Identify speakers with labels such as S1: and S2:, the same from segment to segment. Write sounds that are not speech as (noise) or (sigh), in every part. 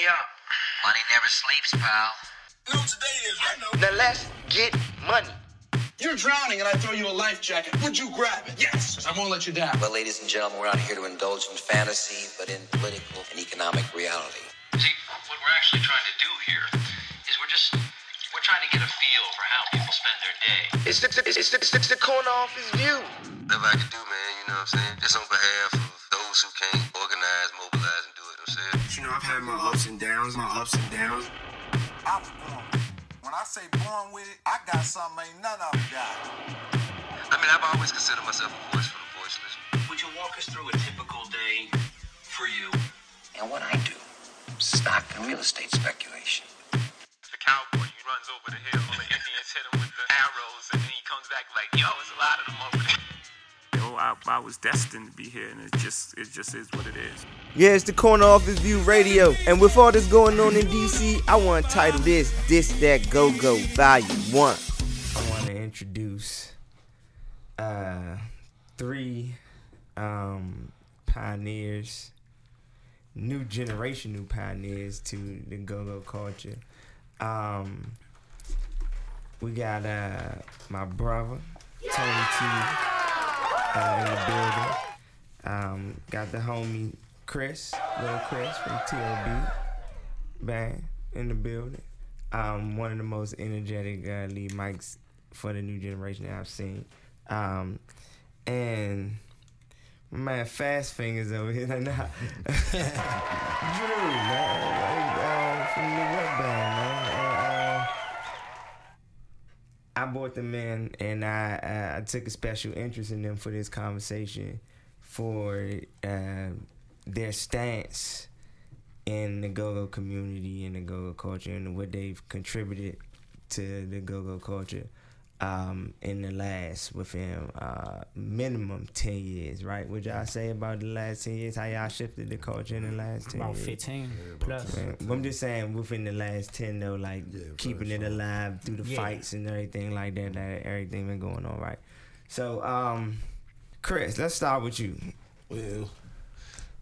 S1: Yeah.
S2: Money never sleeps, pal.
S3: No, today is, right?
S1: Now let's get money.
S3: You're drowning and I throw you a life jacket. Would you grab it? Yes. I won't let you down.
S2: Well, ladies and gentlemen, we're not here to indulge in fantasy, but in political and economic reality.
S4: See, what we're actually trying to do here is we're just we're trying to get a feel for how people spend their day.
S1: It's the, it's the, it's the, it's the corner office view.
S5: Whatever I can do, man, you know what I'm saying? Just on behalf of those who can't organize, mobilize,
S6: know, I've had my ups and downs, my ups and downs.
S7: I was born. When I say born with it, I got something ain't none of them got.
S5: I mean, I've always considered myself a voice for the voiceless.
S4: Would you walk us through a typical day for you?
S2: And what I do, stock and real estate speculation.
S8: the cowboy, he runs over the hill, the Indians hit him with the arrows, and then he comes back like, yo, it's a lot of them over there.
S9: Yo, I, I was destined to be here, and it just it just is what it is.
S1: Yeah, it's the Corner Office View Radio. And with all this going on in DC, I want to title this This That Go Go Volume 1. I want to introduce uh, three um, pioneers, new generation new pioneers to the go go culture. Um, we got uh, my brother, Tony T, uh, in the building. Um, got the homie Chris, little Chris from TLB band in the building. Um, one of the most energetic uh, lead mics for the new generation I've seen. Um, and my man Fast Fingers over here (laughs) nah. Drew, (laughs) man, like, uh, from the web band, bought them in, and I, I I took a special interest in them for this conversation, for uh, their stance in the go-go community and the go-go culture and what they've contributed to the go-go culture um, in the last within uh, minimum ten years, right? Would y'all say about the last ten years? How y'all shifted the culture in the last ten
S10: About
S1: years?
S10: 15 plus.
S1: Man, but I'm just saying within the last ten though, like keeping it alive through the
S10: Yeah.
S1: fights and everything like that, that everything been going on, right? So, um, Chris, let's start with you.
S6: Well,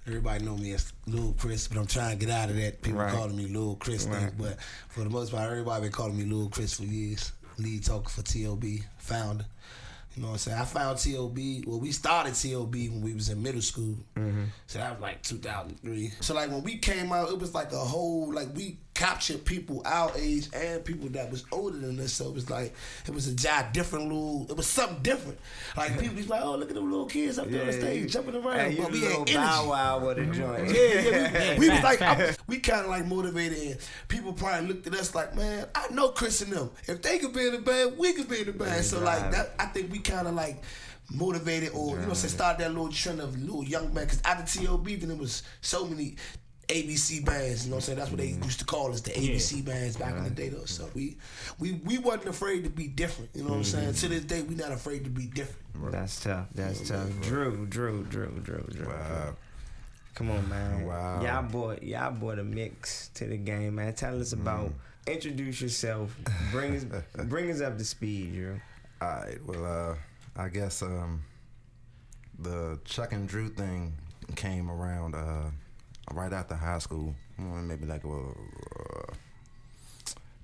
S6: everybody know me as Lil Chris, but I'm trying to get out of that. People
S1: Right.
S6: calling me Lil Chris thing. But for the most part, everybody been calling me Lil Chris for years. Lead talker for TLB, founder. You know what I'm saying? I found TLB. Well, we started TLB when we was in middle school. Mm-hmm. So that was like 2003. So like when we came out, it was like a whole like we captured people our age and people that was older than us. So it was like it was a job different little. It was something different. Like people was like, oh look at them little kids up there on the stage jumping around.
S1: Hey,
S6: but we had energy.
S1: bow wow with a joint.
S6: Yeah, yeah, we, (laughs) we was like, I- we kind of like motivated, and people probably looked at us like, man, I know Chris and them. If they could be in the band, we could be in the band. so like that, I think we kind of like motivated, or you know, say start that little trend of little young man. Because after T.O.B., then it was so many. ABC bands, you know what I'm saying? That's what they used to call us, the ABC bands back in the day though. So we we we wasn't afraid to be different, you know what I'm saying? To this day we not afraid to be different.
S1: That's tough. That's tough. Drew, Drew, Drew, Drew, Drew. Drew. Come on, man.
S5: Wow.
S1: Y'all brought y'all brought a mix to the game, man. Tell us about. Introduce yourself. Bring us (laughs) bring us up to speed, Drew.
S5: All right. Well, uh, I guess um, the Chuck and Drew thing came around uh, right after high school, maybe like uh,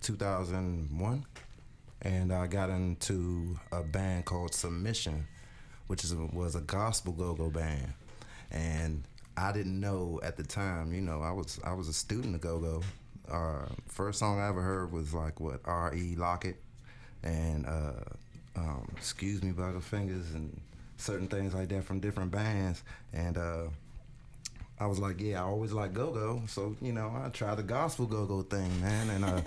S5: 2001, and I got into a band called Submission, which is was a gospel go-go band, and I didn't know at the time. You know, I was I was a student of go-go. Uh, first song I ever heard was like what R.E. Lockett and uh, um, Excuse Me Butterfingers and certain things like that from different bands. And uh, I was like, yeah, I always like go go. So, you know, I tried the gospel go go thing, man. And uh,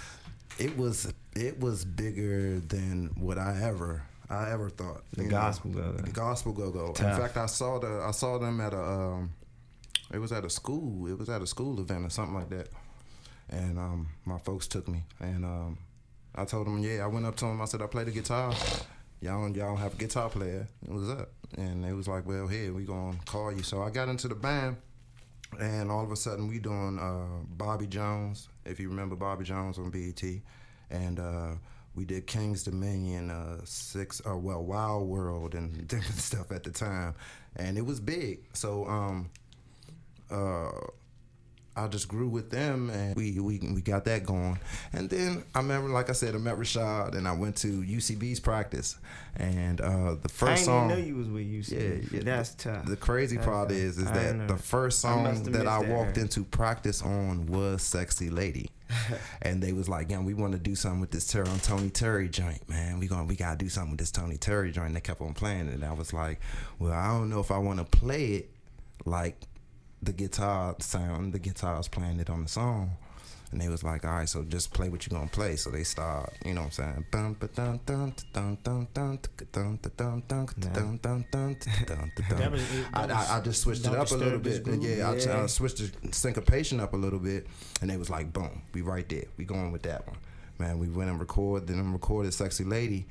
S5: (laughs) it was it was bigger than what I ever I ever thought.
S1: The gospel go-go.
S5: The gospel go go. In fact, I saw the I saw them at a um, it was at a school. It was at a school event or something like that. And um, my folks took me, and um, I told them, yeah. I went up to them. I said, I play the guitar. Y'all, y'all have a guitar player. It was up, and they was like, well, here we gonna call you. So I got into the band, and all of a sudden we doing uh, Bobby Jones. If you remember Bobby Jones on BET, and uh, we did King's Dominion, uh, six, uh, well, Wild World, and (laughs) different stuff at the time, and it was big. So um, uh, I just grew with them, and we, we we got that going. And then I remember, like I said, I met Rashad, and I went to UCB's practice, and uh, the first
S1: I didn't
S5: song.
S1: even know you was with UCB.
S5: Yeah, yeah.
S1: That's tough.
S5: The crazy
S1: That's
S5: part
S1: tough.
S5: is, is
S1: I
S5: that
S1: know.
S5: the first song that I
S1: that.
S5: walked into practice on was "Sexy Lady," (laughs) and they was like, "Yeah, we want to do something with this Ter- Tony Terry joint, man. We going we gotta do something with this Tony Terry joint." And they kept on playing it, and I was like, "Well, I don't know if I want to play it like the guitar sound, the guitars playing it on the song. And they was like, all right, so just play what you gonna play. So they start, you know what I'm saying? I just switched it up a little bit. Yeah, I switched the syncopation up a little bit. And they was like, boom, we right there. We going with that one. Man, we went and recorded, then recorded Sexy Lady.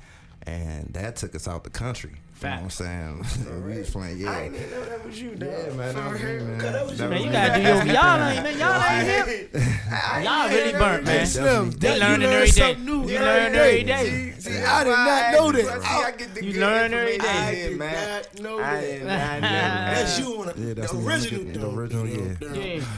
S5: And that took us out the country. You know what I'm saying? (laughs) we was playing, yeah.
S1: I didn't know that was you, dog.
S5: Yeah, man, that was man.
S1: That
S5: That
S1: was
S5: was
S9: Man, you gotta do your y'all (laughs) ain't man, y'all ain't hip. (laughs) Y'all really burnt, man.
S6: Slim,
S9: They
S6: you
S9: learning
S6: learn
S9: every day.
S6: something new
S9: You
S6: every
S9: learn
S6: day.
S9: every day.
S1: See,
S6: I did not know that.
S1: See, I get the
S9: You
S1: good
S9: learn every
S1: information
S9: day.
S1: here,
S6: I did
S1: man.
S6: not know
S1: I
S6: that.
S1: did not know.
S6: That's you on a,
S5: Yeah, that's
S6: the
S5: me.
S6: original.
S5: The original, yeah.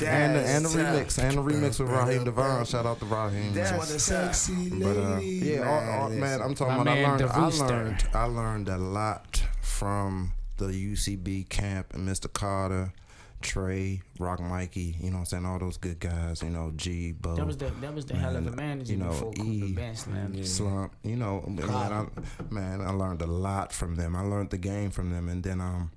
S9: Yeah.
S5: And the, and the remix, and the remix with Raheem DeVaughn. Shout out to Raheem.
S1: That's
S6: what a sexy
S5: But uh,
S6: lady.
S5: yeah, all, all,
S1: Man,
S5: man, I'm talking about. I
S9: man,
S5: learned, I
S9: DeVooster.
S5: learned, I learned a lot from the UCB camp and Mr. Carter, Trey, Rock Mikey. You know, what I'm saying all those good guys. You know, G, Bo.
S9: That was the that was the hell of a manager
S5: you know,
S9: before
S5: E,
S9: Band Slam.
S5: Slump. You know, man I, man, I learned a lot from them. I learned the game from them, and then um,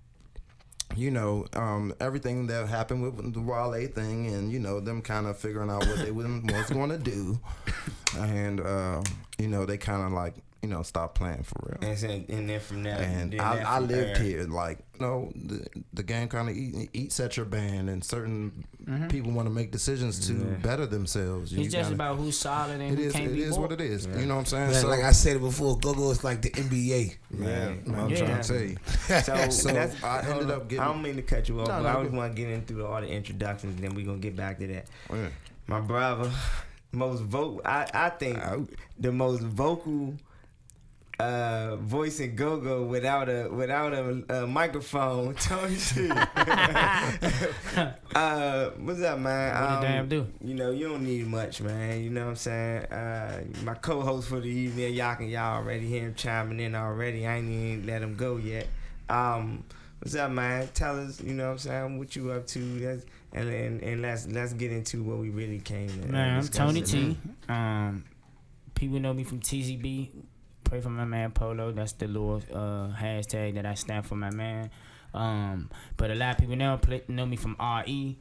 S5: you know, um, everything that happened with the Wale thing, and you know, them kind of figuring out what they was going to do, (laughs) and uh, you know, they kind of like you know stop playing for real.
S1: And, then- and then from there,
S5: And
S1: then
S5: I,
S1: that
S5: I lived
S1: there.
S5: here, like no, the, the game kind of eat, eats at your band, and certain mm-hmm. people want to make decisions to better themselves. You
S9: It's just
S5: gotta-
S9: about who's solid and
S5: it
S9: who
S5: is.
S9: can't
S5: It
S9: be
S5: is
S9: bought.
S5: what it is. You know what I'm saying?
S6: Man,
S5: so,
S6: like I said before, Go-Go is like the NBA.
S1: Man,
S5: man, I'm
S9: Yeah.
S5: trying to tell you. (laughs)
S1: So, (laughs)
S5: So,
S1: that's,
S5: I ended up getting-
S1: I don't mean to cut you off,
S5: No,
S1: but
S5: no,
S1: I
S5: go-
S1: always want to get into all the introductions. And then we're gonna get back to that.
S5: Oh, yeah.
S1: My brother, (laughs) most vocal. I I think
S5: Out.
S1: the most vocal uh, voice in go go without a without a, a microphone. (laughs) Tony T. (laughs) uh, what's up, man? Um,
S9: What the damn do?
S1: You know, you don't need much, man. You know what I'm saying? Uh, my co-host for the evening, y'all can y'all already hear him chiming in already. I ain't even let him go yet. Um, what's up, man? Tell us, you know what I'm saying, what you up to? That's, and, and and let's let's get into what we really came to. uh,
S9: Man, I'm Tony. T. Um, people know me from TCB. Pray for my man Polo. That's the little uh, hashtag that I stand for my man. Um, but a lot of people now play, know me from RE.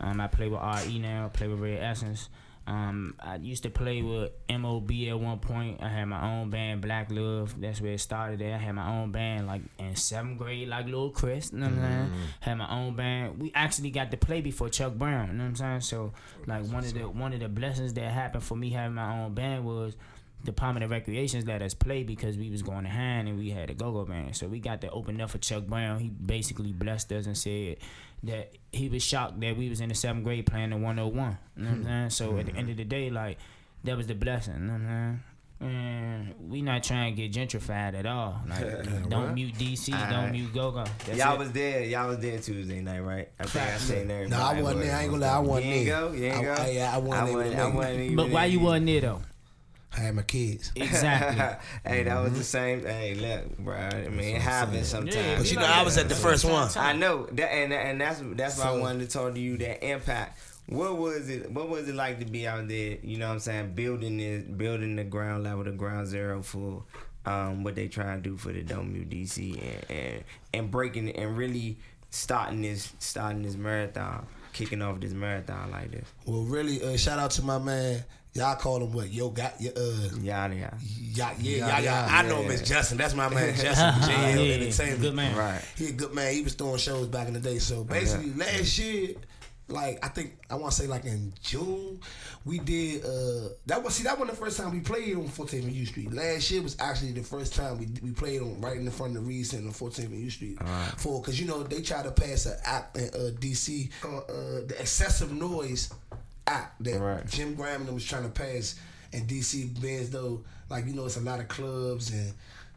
S9: Um, I play with RE now. Play with Rare Essence. Um, I used to play with MOB at one point. I had my own band, Black Love. That's where it started. There, I had my own band, like in seventh grade, like Lil Chris. You know what I'm saying? Had my own band. We actually got to play before Chuck Brown. You know what I'm saying? So, like one of the one of the blessings that happened for me having my own band was Department of Recreations let us play because we was going to hand and we had a go-go band. So we got to open up for Chuck Brown. He basically blessed us and said that he was shocked that we was in the seventh grade playing the 101. You know what I'm hmm. saying? So at the end of the day, like that was the blessing. You know what I'm saying? And we not trying to get gentrified at all. Like, (laughs) don't mute DC, don't
S1: Alright.
S9: mute go-go. That's
S1: Y'all
S9: it.
S1: was there. Y'all was there Tuesday night, right? I think I
S9: Facts.
S1: seen there.
S6: No, I wasn't there. I ain't gonna lie, I wasn't
S1: You ain't
S6: there.
S1: go. You ain't
S6: I-
S1: go.
S6: I- yeah, I wasn't able to
S1: wasn't- I
S6: make it.
S1: wasn't even
S9: But why you
S1: there.
S9: wasn't there though?
S6: I had my kids.
S9: Exactly. (laughs)
S1: hey, that was the same. Hey, look, bro. I mean, it happens sometimes.
S9: Yeah,
S6: But you know, I was at the first one.
S1: I know that, and and that's that's why I wanted to talk to you. That impact. What was it? What was it like to be out there? You know, what I'm saying building this, building the ground level, the ground zero for um, what they trying to do for the WDC, and, and and breaking it and really starting this starting this marathon, kicking off this marathon like this.
S6: Well, really, uh, shout out to my man. Y'all call him what? Yo, got your uh.
S1: Yada yada.
S6: Yeah, yeah,
S1: Yeah,
S6: yeah, yeah. I know
S1: yeah.
S6: him as Justin. That's my man, (laughs) Justin. JL
S9: Yeah,
S6: Entertainment.
S9: good man.
S1: Right.
S6: He a good man. He was throwing shows back in the day. So basically, last year, like I think I want to say like in June, we did. uh That was see that was the first time we played on 14th and U Street. Last year was actually the first time we we played on right in the front of the Reeves Center on 14th and U Street. For because you know they tried to pass an act in uh, DC called uh, the excessive noise act that
S1: Right.
S6: Jim Graham was trying to pass in DC bands though like you know it's a lot of clubs and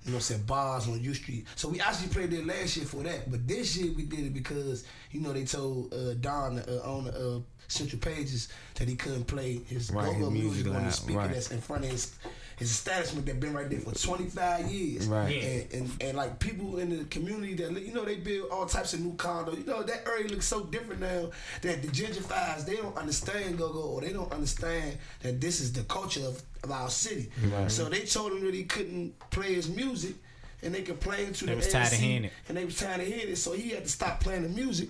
S6: you know said bars on U Street. So we actually played there last year for that, but this year we did it because you know they told uh, Don the uh, owner of central pages that he couldn't play his
S1: Right,
S6: go-go
S1: music
S6: on the speaker
S1: right.
S6: that's in front of his his establishment that been right there for 25 years.
S1: Right.
S6: And, and and like people in the community that you know they build all types of new condos. You know that area looks so different now that the gentrifiers they don't understand go-go or they don't understand that this is the culture of, of our city.
S1: Right.
S6: So they told him that he couldn't play his music and they complained to
S9: They
S6: the
S9: was tired of hearing it.
S6: and they was tired of hearing it. So he had to stop playing the music.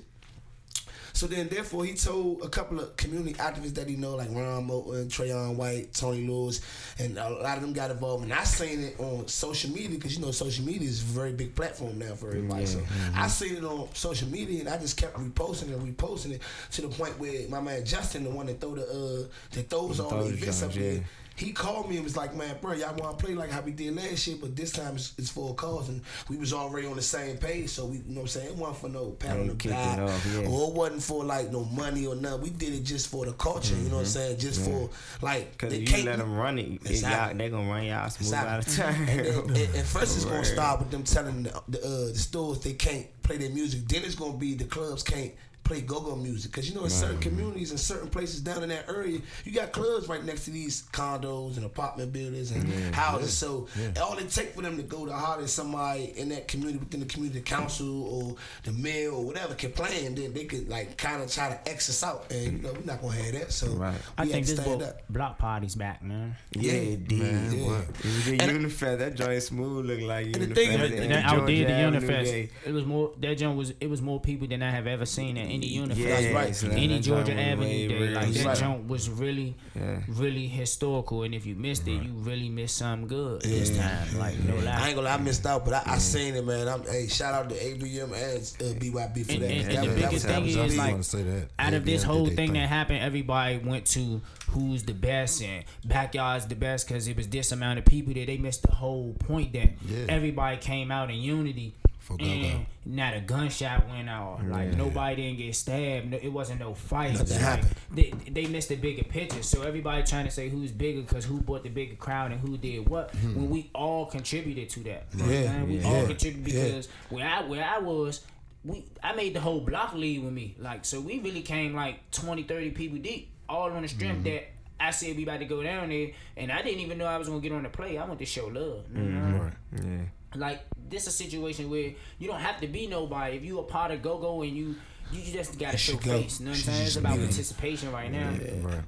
S6: So then, therefore, he told a couple of community activists that he know, like Ron Moten, Trayon White, Tony Lewis, and a lot of them got involved. And I seen it on social media because you know social media is a very big platform now for everybody. So I seen it on social media, and I just kept reposting and reposting it to the point where my man Justin, the one that throw the uh, that throws all the events up there.
S1: Yeah.
S6: He called me and was like, "Man, bro, y'all want to play like how we did last year, but this time it's, it's for a cause." And we was already on the same page, so we, you know, what I'm saying it wasn't for no pat on the
S1: it
S6: back,
S1: yeah.
S6: or it wasn't for like no money or nothing. We did it just for the culture, you know what I'm saying? Just for like
S1: Because
S6: they
S1: if you
S6: can't-
S1: let them run it,
S6: Exactly.
S1: y'all, they going to run y'all smooth out of
S6: Exactly.
S1: time.
S6: And, then, and, and first it's gonna (laughs) start with them telling the the, uh, the stores they can't play their music. Then it's gonna be the clubs can't play go-go music because you know in certain communities and certain places down in that area you got clubs right next to these condos and apartment buildings and houses so all it take for them to go to holler at somebody in that community within the community council or the mayor or whatever can play and then they could like kind of try to X us out and you know we're not gonna have that so
S1: Right.
S9: I
S6: we
S9: think
S6: had to
S9: this
S6: stand
S9: block parties back, man.
S1: Yeah, it did.
S5: Man,
S6: Yeah.
S5: what?
S1: It was a
S6: And-
S1: Unifest. That joint smooth look like
S6: the
S1: Unifest.
S6: thing is-
S1: in
S9: And that outdid the
S1: Avenue
S9: Unifest. It was more that joint was it was more people than I have ever seen at any Unifest.
S1: Yeah,
S6: right.
S1: so
S9: Any
S1: that
S9: Georgia Avenue day.
S1: real.
S9: Like that
S6: Right.
S9: joint was really
S1: Yeah.
S9: really historical and if you missed it, you really missed something good this time. Like no
S6: I
S9: lie.
S6: ain't gonna lie, I missed out, but I, I seen it, man. I'm, hey, shout out to ABM and uh, BYB for
S9: And-
S6: that.
S9: and-
S6: That
S9: the
S6: was- that
S9: biggest
S6: was-
S9: thing
S6: was
S9: is,
S5: I was
S6: big.
S9: like,
S5: gonna say that.
S9: out of this whole thing that happened, everybody went to who's the best and backyard's the best because it was this amount of people that they missed the whole point that
S5: Yeah.
S9: everybody came out in unity.
S5: For
S9: and not a gunshot went off. Like
S1: Yeah.
S9: nobody didn't get stabbed. No, it wasn't no
S6: fight.
S9: Like,
S6: happened.
S9: they, they missed the bigger picture. So everybody trying to say who's bigger because who bought the bigger crowd and who did what. When we all contributed to that. Know
S6: Yeah,
S9: we
S6: yeah,
S9: all
S6: yeah,
S9: contributed
S6: yeah.
S9: because where I where I was, we I made the whole block lead with me. Like so we really came like 20, 30 people deep, all on the strength
S6: Mm-hmm.
S9: that I said we about to go down there, and I didn't even know I was gonna get on the play. I went to show love.
S6: Mm-hmm.
S5: Right.
S1: Yeah.
S9: Like this is a situation where you don't have to be nobody. If you a part of go go and you you just gotta show
S6: go.
S9: face. You know what I'm saying? It's about
S6: be there.
S9: participation right now.
S5: Right.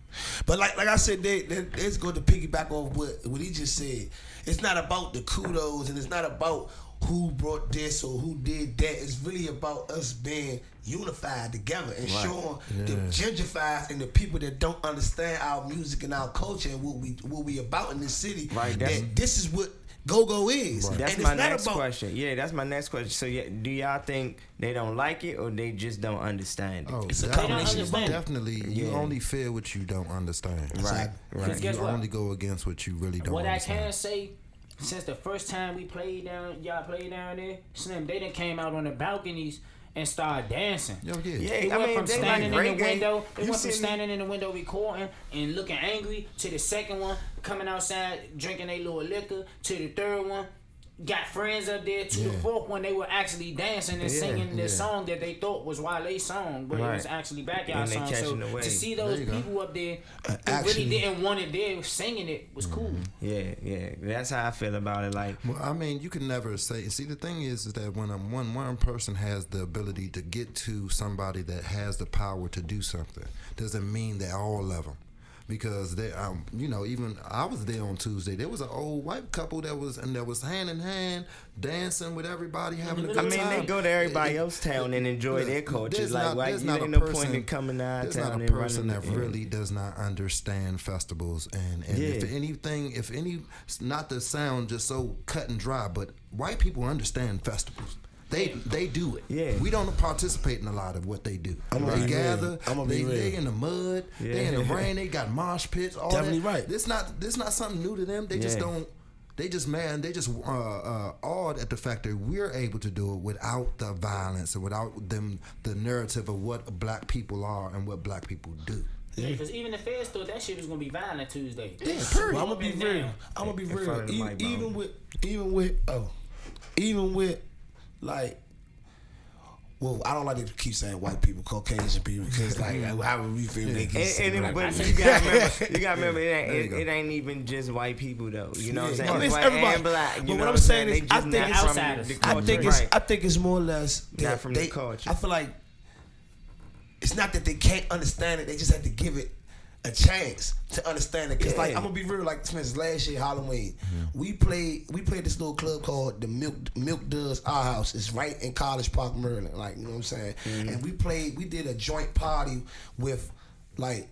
S6: But like like I said, they, they it's going to piggyback off what what he just said. It's not about the kudos and it's not about who brought this or who did that. It's really about us being unified together and showing the gentrifiers and the people that don't understand our music and our culture and what we what we about in this city.
S1: Right, that's-
S6: that this is what go go is.
S1: That's
S6: and
S1: my next
S6: about
S1: question. Yeah, that's my next question. So, yeah, do y'all think they don't like it or they just don't understand it?
S5: Oh,
S6: It's a
S5: definitely,
S6: combination
S9: of both.
S5: definitely. You
S1: Yeah.
S5: only feel what you don't understand.
S1: Right,
S6: Exactly.
S1: right.
S9: Because guess
S5: you
S9: what?
S5: only go against what you really don't
S9: What I
S5: understand.
S9: can say, since the first time we played down, y'all played down there, Slim, they done came out on the balconies and started dancing.
S5: Yo, yeah.
S1: Yeah,
S9: They
S1: I
S9: went
S1: mean,
S9: from
S1: they
S9: standing
S1: like
S9: in the window. They
S1: You
S9: went from
S1: see me-
S9: standing in the window recording and looking angry to the second one coming outside drinking a little liquor to the third one. Got friends up there to the
S5: Yeah.
S9: fourth one. They were actually dancing and
S1: Yeah,
S9: singing this
S5: yeah.
S9: song that they thought was Wale's song, but it was actually backyard
S1: And they
S9: song. So
S1: the
S9: to see those
S5: There you go.
S9: people up there uh, who
S6: actually-
S9: really didn't want it there singing it was cool. Mm-hmm.
S1: Yeah, yeah. That's how I feel about it. Like,
S5: Well, I mean, you can never say. See, the thing is, is that when a, one one person has the ability to get to somebody that has the power to do something, doesn't mean that all of them. Because they, um, you know, even I was there on Tuesday. There was an old white couple that was and that was hand in hand dancing with everybody having a good time.
S1: I mean,
S5: time.
S1: they go to everybody else's town and enjoy their culture. Like,
S5: not-
S1: why
S5: there's
S1: you
S5: not a
S1: no point in coming to our
S5: there's not a person that really does not understand festivals and, and if anything if any not to sound just so cut and dry but white people understand festivals they they do it.
S1: Yeah.
S5: We don't participate in a lot of what they do.
S6: I'ma
S5: they
S6: be real.
S5: gather.
S6: I'ma
S5: they, they in the mud. Yeah. They in the rain. They got mosh pits. All
S6: Definitely
S5: that.
S6: right.
S5: This not this not something new to them. They just don't. They just man. They just uh, uh, awed at the fact that we're able to do it without the violence and without them the narrative of what black people are and what black people do.
S9: Yeah, because even the feds thought that shit was gonna be violent Tuesday.
S6: Yeah,
S9: Up
S6: I'm gonna be real.
S9: down.
S6: I'm gonna be
S1: In
S6: real.
S1: front of the
S6: E-
S1: mic,
S6: even with, even with, oh, even with, like, Well, I don't like to keep saying white people, Caucasian people, because like (laughs) how we feel they can
S1: And,
S6: say
S1: and it, but you gotta (laughs) remember, you gotta remember it ain't,
S6: you
S1: it, it ain't even just white people though. You know what I'm
S6: Yeah,
S1: saying?
S6: no,
S1: It's
S6: it's
S1: white
S6: everybody.
S1: and black. You
S6: But
S1: know
S6: what
S1: what
S6: I'm
S1: I'm
S6: saying
S1: saying?
S6: is,
S1: They
S6: I
S1: just
S6: think
S1: not
S6: it's-
S1: from
S9: outsiders.
S1: the
S6: I
S1: culture.
S6: think it's
S1: right.
S6: I think it's more or less
S1: Not
S6: that
S1: from the culture.
S6: I feel like it's not that they can't understand it; they just have to give it a chance to understand it. Cause like I'm gonna be real, like instance, last year Halloween, we played we played this little club called the Milk Milk Does Our House. It's right in College Park, Maryland. Like you know what I'm saying. Mm-hmm. And we played, we did a joint party with like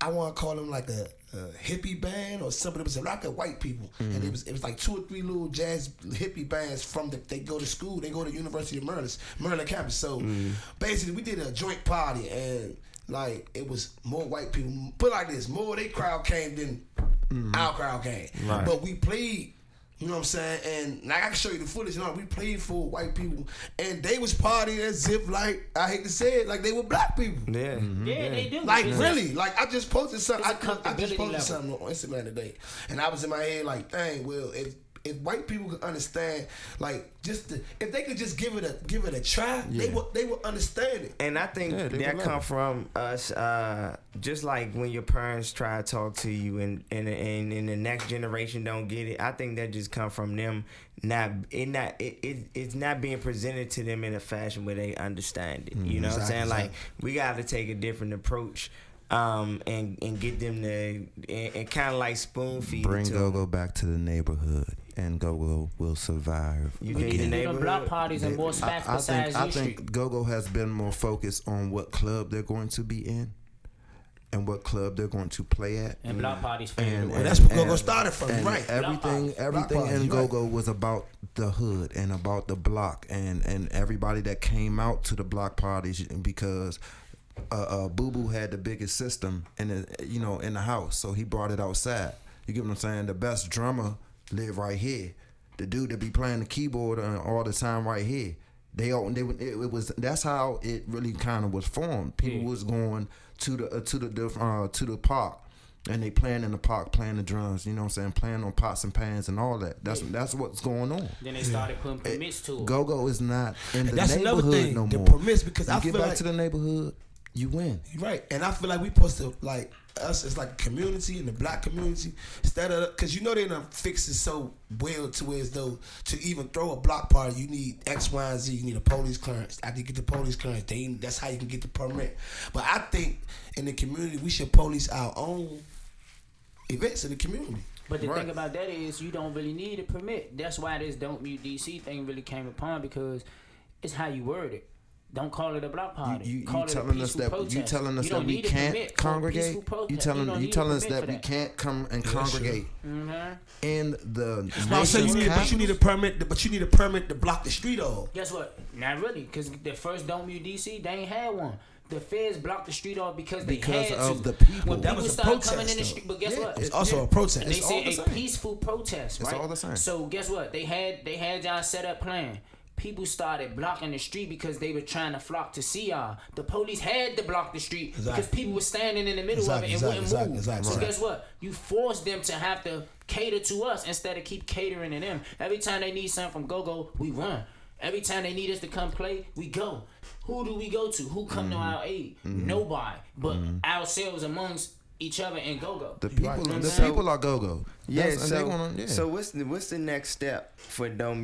S6: I want to call them like a, a hippie band or something. It was like of white people, and mm-hmm. it was it was like two or three little jazz hippie bands from the. They go to school. They go to University of Maryland, Maryland campus. So mm-hmm. basically, we did a joint party, and like it was more white people. Put it like this, more they crowd came than mm-hmm. our crowd came.
S1: Right.
S6: But we played. You know what I'm saying? And like I can show you the footage. You know, we played for white people, and they was partying as if like I hate to say it, like they were black people.
S1: Yeah.
S9: Yeah, mm-hmm. they do.
S6: Like
S9: It's
S6: really, like I just posted something. I,
S9: It's a
S6: I just posted
S9: level.
S6: something on Instagram today, and I was in my head like, dang, well, if if white people could understand, like just the, if they could just give it a give it a try, they would they would understand it.
S1: And I think
S5: Yeah,
S1: that come
S5: it.
S1: from us, uh, just like when your parents try to talk to you, and and, and and the next generation don't get it. I think that just come from them not it not it, it it's not being presented to them in a fashion where they understand it. You know what I'm saying? Like we got to take a different approach. Um and and get them to and, and kind of like spoon feed
S5: Bring
S1: it to
S5: Go
S1: 'em.
S5: Go back to the neighborhood, and Go Go will survive.
S1: You
S9: need
S1: the
S9: to do them
S1: neighborhood?
S9: block parties and more
S5: I,
S9: spots
S5: I
S9: besides
S5: think I
S9: U
S5: think
S9: Street.
S5: Go Go has been more focused on what club they're going to be in, and what club they're going to play at.
S9: And block parties faded
S5: And,
S9: away.
S6: Well, that's what Go Go started from,
S5: and
S6: right?
S5: Everything,
S9: parties.
S5: everything
S6: Block
S5: in
S6: you're
S5: Go
S6: right.
S5: Was about the hood and about the block, and and everybody that came out to the block parties because. Uh, uh, Boo Boo had the biggest system in the, you know in the house, so he brought it outside. You get what I'm saying? The best drummer live right here. The dude that be playing the keyboard uh, all the time right here. They all they it, it was that's how it really kind of was formed. People was going to the uh, to the uh, to the park and they playing in the park, playing the drums. You know what I'm saying? Playing on pots and pans and all that. That's that's what's going on.
S9: Then they started putting permits to it.
S5: Go Go is not in the
S6: that's
S5: neighborhood no
S6: the permits, because
S5: you
S6: I
S5: get
S6: feel
S5: back
S6: like-
S5: to the neighborhood, you win.
S6: Right, and I feel like we supposed to like us as like a community in the black community instead of because you know they done fix it so well to where as though to even throw a block party you need X, Y, and Z. You need a police clearance. After you get the police clearance, they that's how you can get the permit. But I think in the community we should police our own events in the community.
S9: But the
S5: Right.
S9: thing about that is you don't really need a permit. That's why this don't mute DC thing really came upon because it's how you word it. Don't call it a block party.
S5: You, you,
S9: call
S5: you
S9: it a
S5: telling us that
S9: protest.
S5: you telling us
S9: You
S5: that we can't
S9: permit for a
S5: congregate. You telling
S9: don't
S5: you, telling us
S9: permit
S5: that we can't come and
S6: Yeah, sure.
S5: congregate
S9: Mhm.
S5: in the
S6: No, so you
S5: nation's
S6: need, but you need a permit. But you need a permit to block the street off.
S9: Guess what? Not really, because the first Don't Mute DC, they ain't had one. The feds blocked the street off because they
S5: Because
S9: had
S5: of
S9: to.
S5: the people.
S9: When
S5: That
S9: people
S6: was a protest,
S9: coming in the street, but guess
S5: Yeah,
S9: what?
S6: It's also
S5: Yeah.
S6: a protest.
S9: And they
S5: It's all
S9: said
S5: the
S9: a peaceful protest, right?
S5: It's all the same.
S9: So guess what? They had they had y'all set up plan. People started blocking the street because they were trying to flock to see y'all. The police had to block the street because people were standing in the middle
S6: Exactly,
S9: of it and
S6: exactly,
S9: wouldn't
S6: exactly,
S9: move.
S6: exactly,
S9: so guess what? You forced them to have to cater to us instead of keep catering to them. Every time they need something from Go Go, we run. Every time they need us to come play, we go. Who do we go to? Who come
S5: Mm-hmm.
S9: to our aid? Nobody. But ourselves amongst each other and Go Go.
S5: The people,
S9: You know what I'm
S5: the
S9: saying?
S5: people are go go.
S1: Yeah, so,
S5: gonna, yeah.
S1: so what's the what's the next step for Don't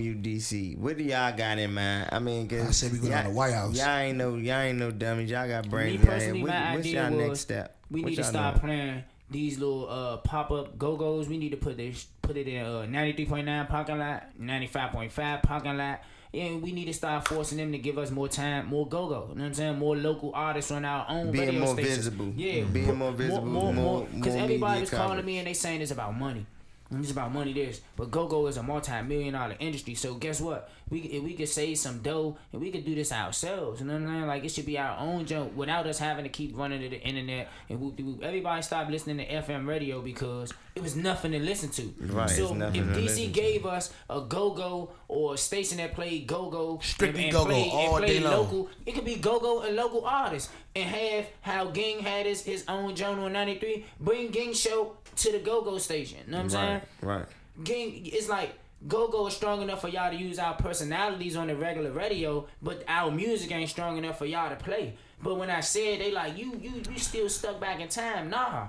S1: What do y'all got in mind? I mean, 'cause
S6: I said we going
S1: y'all-
S6: the White House.
S1: Y'all ain't no y'all ain't no dummies. Y'all got brains.
S9: Me
S1: in y'all head.
S9: personally,
S1: What-
S9: my
S1: what's
S9: idea
S1: y'all
S9: was
S1: next step?
S9: we
S1: What
S9: need to
S1: y'all
S9: start
S1: doing?
S9: playing these little uh, pop up go goes. We need to put this put it in uh, ninety three point nine parking lot, ninety five point five parking lot. And we need to start forcing them to give us more time, more go go. You know what I'm saying? More local artists on our own
S1: Being
S9: radio
S1: more
S9: stations.
S1: visible.
S9: Yeah,
S1: Being more visible,
S9: more,
S1: more-
S9: more. Because
S1: more
S9: everybody was calling me and they saying it's about money. It's about money this, but go go is a multi-million dollar industry. So guess what? We if we could save some dough and we could do this ourselves. You know what I'm saying? Like it should be our own joke without us having to keep running to the internet and whoop de whoop. Everybody stopped listening to FM radio because it was nothing to listen to.
S1: Right,
S9: So if DC gave us a go go or station that played go go
S6: Strictly go-go all day long.
S9: local, it could be go go and local artists and have how Ging had his his own journal on '93. Bring Ging show to the go go station. You know what I'm saying?
S1: Right, right.
S9: Gang, it's like Go Go is strong enough for y'all to use our personalities on the regular radio, but our music ain't strong enough for y'all to play. But when I said they like you, you, you still stuck back in time. Nah.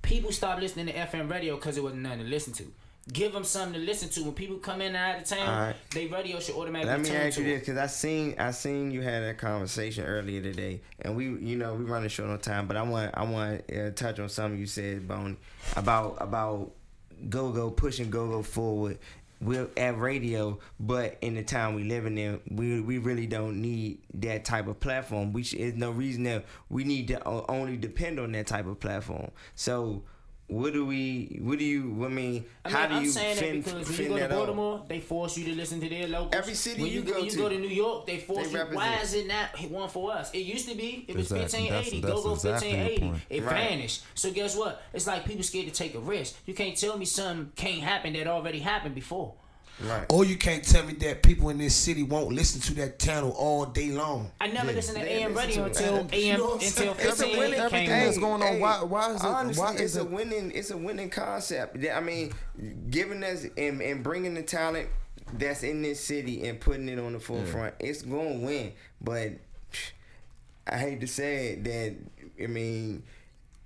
S9: People stopped listening to FM radio because it wasn't nothing to listen to. Give them something to listen to. When people come in and out of town,
S1: Alright.
S9: they radio should automatically
S1: Let me ask
S9: to
S1: you this, because I seen I seen you had a conversation earlier today, and we you know we running short on time, but I want I want to uh, touch on something you said, Bone, about about go go pushing go go forward. We're at radio, but in the time we living in, we we really don't need that type of platform. We should, there's no reason that we need to only depend on that type of platform. So. What do we? What do you? I mean,
S9: I
S1: how do
S9: I'm
S1: you
S9: saying
S1: fin,
S9: that because when you go to
S1: that off?
S9: Baltimore, they force you to listen to their locals.
S1: Every city
S9: when
S1: you
S9: you,
S1: go
S9: when you
S1: to,
S9: go to New York, they force
S1: they
S9: you. Why is it not one for us? It used to be. It was 1580. Go go 1580. It
S1: Right.
S9: vanished. So guess what? It's like people scared to take a risk. You can't tell me something can't happen that already happened before.
S1: Right.
S6: Or you can't tell me that people in this city won't listen to that channel all day long.
S9: I never listened to AM
S1: listen
S9: radio
S1: to it.
S9: until
S1: And-
S9: AM
S6: know I'm
S9: until
S6: saying? It's a
S9: 15
S1: winning-
S9: came
S5: everything
S9: out.
S5: that's going on. Why- why is it-
S1: Honestly,
S5: why is
S1: it's a winning? It's a winning concept. I mean, giving us and, and bringing the talent that's in this city and putting it on the forefront, it's going to win. But I hate to say it that I mean,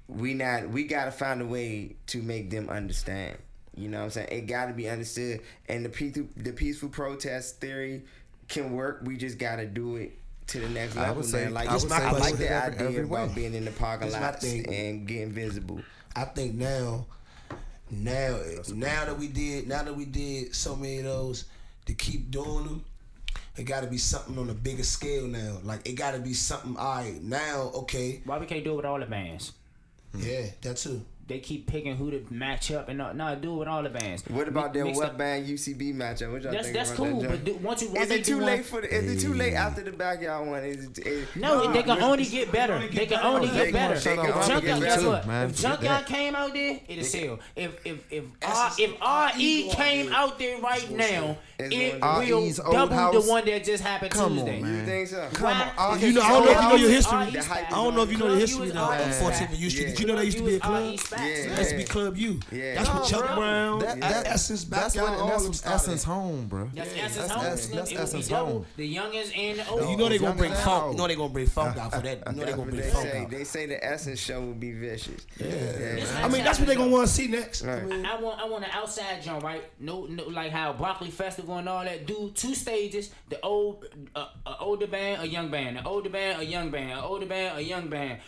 S1: we not we got to find a way to make them understand. You know what I'm saying? It got to be understood, and the peaceful the peaceful protest theory can work. We just got to do it. To the next
S5: I
S1: level,
S5: would say-
S1: man. Like
S5: I would
S1: I like the
S5: every-
S1: idea
S5: every
S1: about being in the parking
S6: It's my
S1: lots and getting visible.
S6: I think now, now, now that we did, now that we did so many of those, to keep doing them, it got to be something on a bigger scale now. Like it got to be something. All right, now, okay,
S9: Why we can't do it with all the bands?
S6: yeah, that too.
S9: They keep picking who to match up and not, not do it with all the bands.
S1: What about
S9: Mi-
S1: that
S9: mixed
S1: what
S9: up-
S1: band UCB matchup? What y'all
S9: That's
S1: think
S9: that's
S1: about
S9: cool,
S1: that
S9: but
S1: joint?
S9: do, once you once
S1: is it too late
S9: one-
S1: for the? Is it too late after the backyard one? Is it? Is,
S9: No, they can only get better. They can only get better.
S1: shut
S9: If
S1: up. They can
S9: Junkyard,
S1: only
S9: guess
S1: get
S9: what?
S5: better.
S9: If Junkyard came out there, it'll sell. If if if R, if RE came out there right now, it will
S5: RE's old
S9: double the one that just happened
S5: Come
S9: Tuesday.
S5: man.
S1: You think so?
S9: Why?
S5: on,
S6: You know, I don't know if you know your history.
S9: RE
S1: The hype
S9: spec.
S6: I don't know if you know the history
S9: U is
S6: though,
S9: RE
S6: on
S9: spec.
S6: 14th and U Street. Did you know that used to be a
S9: Club U
S6: club?
S9: is
S1: Yeah.
S6: It used be Club U.
S1: Yeah.
S6: That's
S9: No,
S6: what Chuck
S9: bro.
S6: Brown,
S5: That,
S6: that,
S5: that,
S6: Essence,
S5: that's
S6: Backyard,
S5: what,
S6: all
S5: that's
S6: them
S5: what. Essence home, bro.
S9: That's
S1: Yeah.
S9: Essence Home.
S5: Essence- that's
S9: It will
S5: Essence
S9: double
S5: Home.
S9: The youngest and the
S6: You know they gonna bring funk. You know they gonna bring funk out for that. You know they
S1: That's
S6: gonna (laughs) bring funk out.
S1: They say the Essence show will be vicious. Yeah.
S6: I mean, that's what they gonna want to see next. I
S1: Right.
S6: mean,
S9: I want I want an outside joint, right? No, no, like how Broccoli Festival and all that. Do two stages: the old, uh, a older band, a young band, an older band, a young band, an older band, a young band.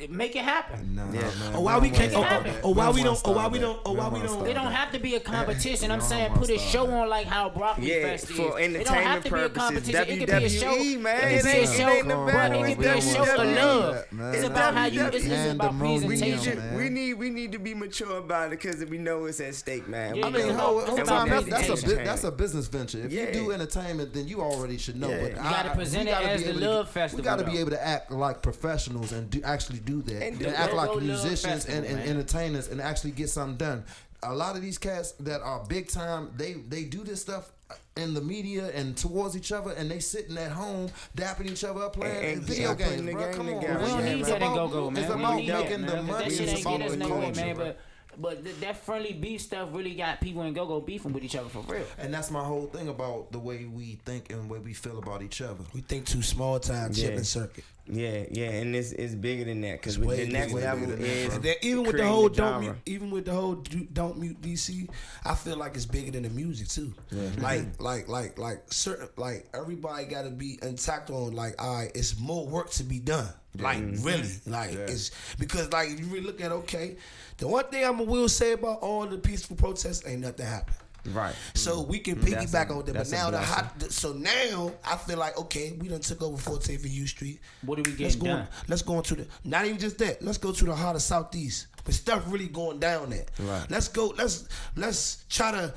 S9: It- Make it happen.
S5: No,
S1: Yeah.
S5: man.
S6: Oh, or why we can't?
S9: Oh, wanna
S6: Or, or, or why we oh,
S5: We don't
S6: don't? Or why we don't? Or why
S5: We
S6: we
S5: don't
S6: don't?
S9: It don't have to be a competition. I'm saying put a show on like how Broccoli
S1: Yeah,
S9: Fest is.
S1: for
S9: it don't have
S1: entertainment
S9: to be a
S1: purposes.
S9: competition. It could be a show.
S1: Man.
S9: It
S1: It
S9: could be a
S1: ain't-
S9: show,
S1: ain't
S9: but
S1: about
S9: it
S1: it.
S9: could be a
S1: It's
S9: show of love.
S5: man.
S9: It's
S1: It's
S9: about how you. It's, it's about
S5: the movie,
S1: We need,
S9: presentation.
S1: to, we need we need to be mature about it because we know it's at stake, man.
S9: Yeah,
S5: I mean,
S9: it's
S5: whole, whole time that's, that's a that's a business venture. If
S1: Yeah.
S5: you do entertainment, then you already should know.
S1: Yeah.
S5: But
S1: You
S9: gotta present
S5: we
S9: it
S5: gotta
S9: as
S5: be
S9: the
S5: able to-
S9: Love Festival,
S5: We got to be able to act like professionals and do actually do that
S1: And
S5: and,
S1: do
S5: act like musicians
S9: Festival,
S5: and, and entertainers and actually get something done. A lot of these cats that are big time, they they do this stuff in the media and towards each other, and they sitting at home dapping each other up playing
S1: And- and
S5: video
S1: putting
S5: games, bro.
S1: game
S5: Come on,
S1: together.
S9: We don't
S1: Yeah,
S9: need
S1: man.
S9: that in go go, man.
S5: It's
S9: We don't
S5: about
S9: need that,
S5: making
S9: man,
S5: money.
S9: That shit
S5: It's
S9: ain't get
S5: about
S9: us
S5: the
S9: nowhere,
S5: culture,
S9: man. But but th- that friendly beef stuff really got people in go go beefing with each other for real.
S5: And that's my whole thing about the way we think and the way we feel about each other.
S6: We think too small time
S1: Yeah.
S6: chipping circuit.
S1: Yeah, yeah, and it's it's bigger than that because the next level
S5: that,
S1: is
S5: bro.
S6: And then even with the whole
S1: the
S6: don't mute, even with the whole do, don't mute DC, I feel like it's bigger than the music too. Like like like like certain like everybody got to be intact on like all right, it's more work to be done. Like mm-hmm. really, like it's because like if you really look at okay, the one thing I'm will say about all the peaceful protests ain't nothing happened.
S1: Right.
S6: So we can
S1: Mm-hmm.
S6: Piggyback
S1: a-
S6: on that. But now the hot. So now I feel like okay, we done took over 14th and U Street.
S9: What are we
S6: Let's go.
S9: done?
S6: Let's go into the. Not even just that. Let's go to the heart of Southeast. But stuff really going down there.
S1: Right.
S6: Let's go. Let's let's try to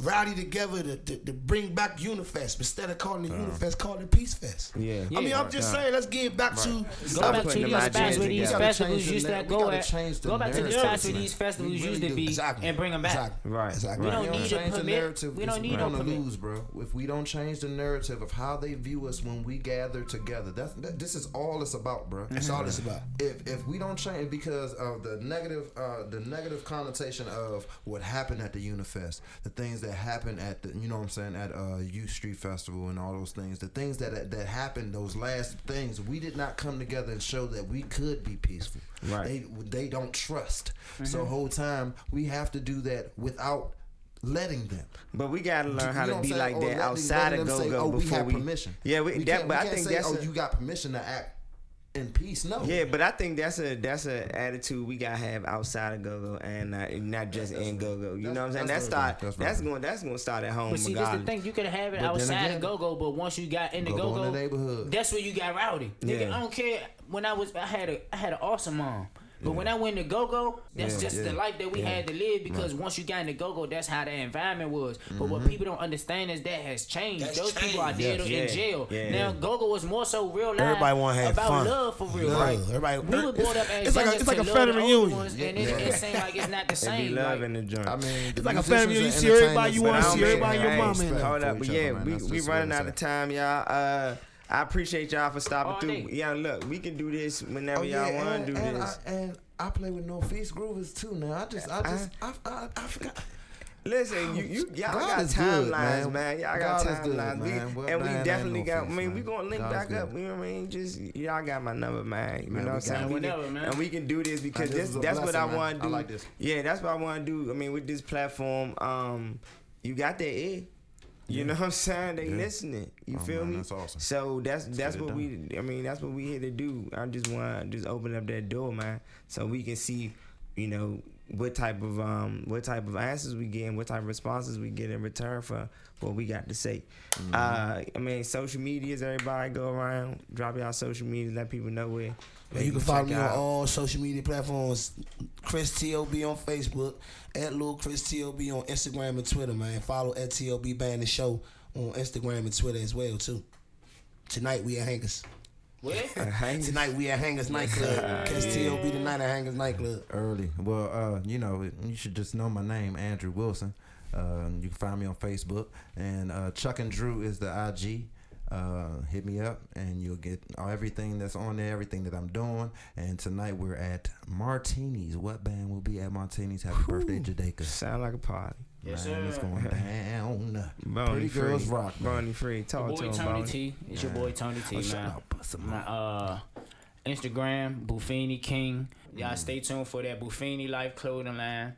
S6: rally together to, to, to bring back Unifest instead of calling it Unifest, call it Peace Fest.
S1: Yeah.
S6: I mean,
S9: Yeah.
S6: I'm just saying. Let's get back to.
S9: Go
S1: Stop
S9: back to these
S1: them
S9: spots where these
S1: together.
S9: Festivals
S5: change
S9: used to
S5: na-
S9: go at. Go back to the spots where these festivals
S5: We
S9: used to be
S6: Exactly.
S9: and bring them back.
S6: Exactly.
S1: Right,
S6: Exactly.
S9: We don't
S5: We
S9: need a
S5: change
S9: permit.
S5: narrative.
S9: We don't need no
S5: gonna
S9: permit.
S5: lose, bro. If we don't change the narrative of how they view us when we gather together, that's that, this is all it's about, bro.
S6: That's all it's about. (laughs)
S5: If if we don't change because of the negative uh, the negative connotation of what happened at the Unifest, the things that that happen at the you know what I'm saying at uh Youth Street Festival and all those things, the things that that happened, those last things, we did not come together and show that we could be peaceful.
S1: Right.
S5: They they don't trust. So
S1: Mhm.
S5: whole time we have to do that without letting them.
S1: But we gotta learn
S5: You
S1: how
S5: know
S1: to be
S5: saying?
S1: like that outside of go go
S5: oh,
S1: before
S5: we have
S1: we
S5: permission.
S1: Yeah, we,
S5: We
S1: that, but
S5: we
S1: I think
S5: say,
S1: that's
S5: oh,
S1: a-
S5: you got permission to act in peace. No.
S1: Yeah, but I think that's a that's a attitude we gotta have outside of go go and uh, not just in go go. You know what I'm saying? That's
S5: that's
S1: start
S5: good. That's
S1: that's, going that's going to start at home.
S9: But see, this the
S1: regardless.
S9: thing. You could have it
S1: But
S9: outside
S1: again-
S9: of go go, but once you got in the
S5: Go-go
S9: go
S5: in the neighborhood.
S9: that's where you got rowdy. Nigga,
S1: Yeah.
S9: I don't care. When I was, I had a, I had an awesome mom. But when I went to go go, that's
S1: Yeah,
S9: just
S1: yeah,
S9: the life that we
S1: yeah.
S9: had to live because
S1: Right.
S9: once you got in the go go, that's how the environment was. But what
S1: Mhm.
S9: people don't understand is that has changed.
S6: That's
S9: Those people are
S6: changed.
S9: dead
S1: Yes.
S9: in
S1: Yeah,
S9: jail.
S1: yeah.
S9: Now go go was more so real life.
S6: Everybody wanna have
S9: about
S6: fun.
S9: love for real.
S6: Love.
S9: Right?
S6: Everybody-
S9: we were brought up as
S10: It's like a-
S9: youngins
S10: it's like a
S9: love
S10: family
S9: the older
S10: reunion.
S9: ones, and it,
S1: Yeah.
S9: it seems like it's not the
S1: It be
S9: same.
S1: love
S9: like-
S1: in the joint.
S5: I mean,
S10: It's like a family reunion. You see everybody you want to see everybody your
S1: hey,
S10: mama in.
S1: Hold up, but yeah, we
S5: That's
S1: we
S5: just
S1: running out of time, y'all. I appreciate y'all for stopping
S9: All
S1: through.
S9: day.
S1: Yeah, look, we can do this whenever
S5: Oh, yeah,
S1: y'all want to do
S5: and
S1: this.
S5: I, and I play with Northeast Groovers too. Now I just, I just, I, I, I forgot.
S1: Listen, you, you (sighs) y'all
S5: God
S1: got
S5: is good,
S1: timelines,
S5: man.
S1: man. Y'all
S5: God
S1: got
S5: is good,
S1: timelines,
S5: Well,
S1: and we
S5: man, ain't
S1: definitely
S5: no
S1: got. I
S5: face,
S1: mean, we gonna link
S5: God's
S1: back
S5: good.
S1: up. You know what I mean? Just y'all got my number, man. You
S5: Man,
S1: know what I'm saying? We
S9: Whenever,
S1: can-
S9: man.
S1: And we can do this because
S5: this
S1: this,
S5: is a
S1: that's what I want to
S5: I
S1: do.
S5: like this.
S1: Yeah, that's what I want to do. I mean, with this platform, um, you got that ear. You know what I'm saying? They
S5: Yeah.
S1: listening. You
S5: Oh,
S1: feel
S5: man,
S1: me?
S5: that's awesome.
S1: So that's that's
S5: get it
S1: what we. I mean, that's what we here to do. I just want to just open up that door, man, so we can see, you know, what type of um what type of answers we get and what type of responses we get in return for what we got to say.
S5: Mm-hmm.
S1: Uh, I mean, social medias. Everybody go around, drop y'all social media, let people know where.
S6: Man, you can follow
S1: check
S6: me on all social media platforms. Chris TLB on Facebook, at Lil Chris TLB on Instagram and Twitter, man. Follow at TLB Band the Show on Instagram and Twitter as well too. Tonight we at Hangers.
S9: Where? (laughs)
S1: Hangers?
S6: Tonight we at Hangers nightclub. (laughs) Catch TLB tonight at Hangers nightclub.
S5: Early. Well, uh, you know, you should just know my name, Andrew Wilson. Uh, you can find me on Facebook, and uh, Chuck and Drew is the IG. Uh, hit me up, and you'll get everything that's on there, everything that I'm doing. And tonight we're at Martinis. What band will be at Martinis? Happy birthday, Jadeka.
S1: Sound like a party.
S9: Yes,
S5: Man, it's
S9: sir.
S5: going down.
S1: Bonnie
S5: Pretty girls
S1: free.
S5: rock. man.
S1: Bonnie free. Talk
S9: boy
S1: to him,
S9: Tony
S1: Bonnie.
S9: T. It's your boy Tony T,
S5: Oh, shut
S9: man.
S5: up,
S9: My, uh, Instagram, Buffini King. Y'all stay tuned for that Buffini Life clothing line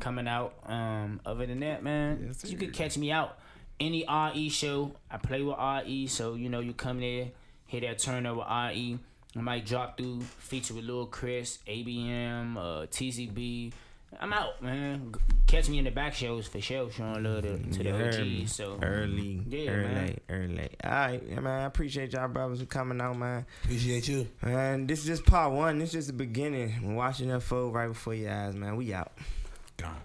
S9: coming out. Um, other than that, man,
S5: Yes,
S9: you
S5: sir.
S9: can catch me out any RE show. I play with RE, so you know you come there, hit that turn over RE. I might drop through, feature with Lil Chris, ABM, uh, TCB. I'm out, man. Catch me in the back shows for sure, showing love to, to the
S1: early,
S9: OGs. So
S1: early,
S9: Yeah,
S1: early,
S9: man.
S1: early. All right, yeah, man. I appreciate y'all brothers for coming out, man.
S6: Appreciate you.
S1: And this is just part one. This is just the beginning. We're watching that fold right before your eyes, man. We out.
S5: Gone.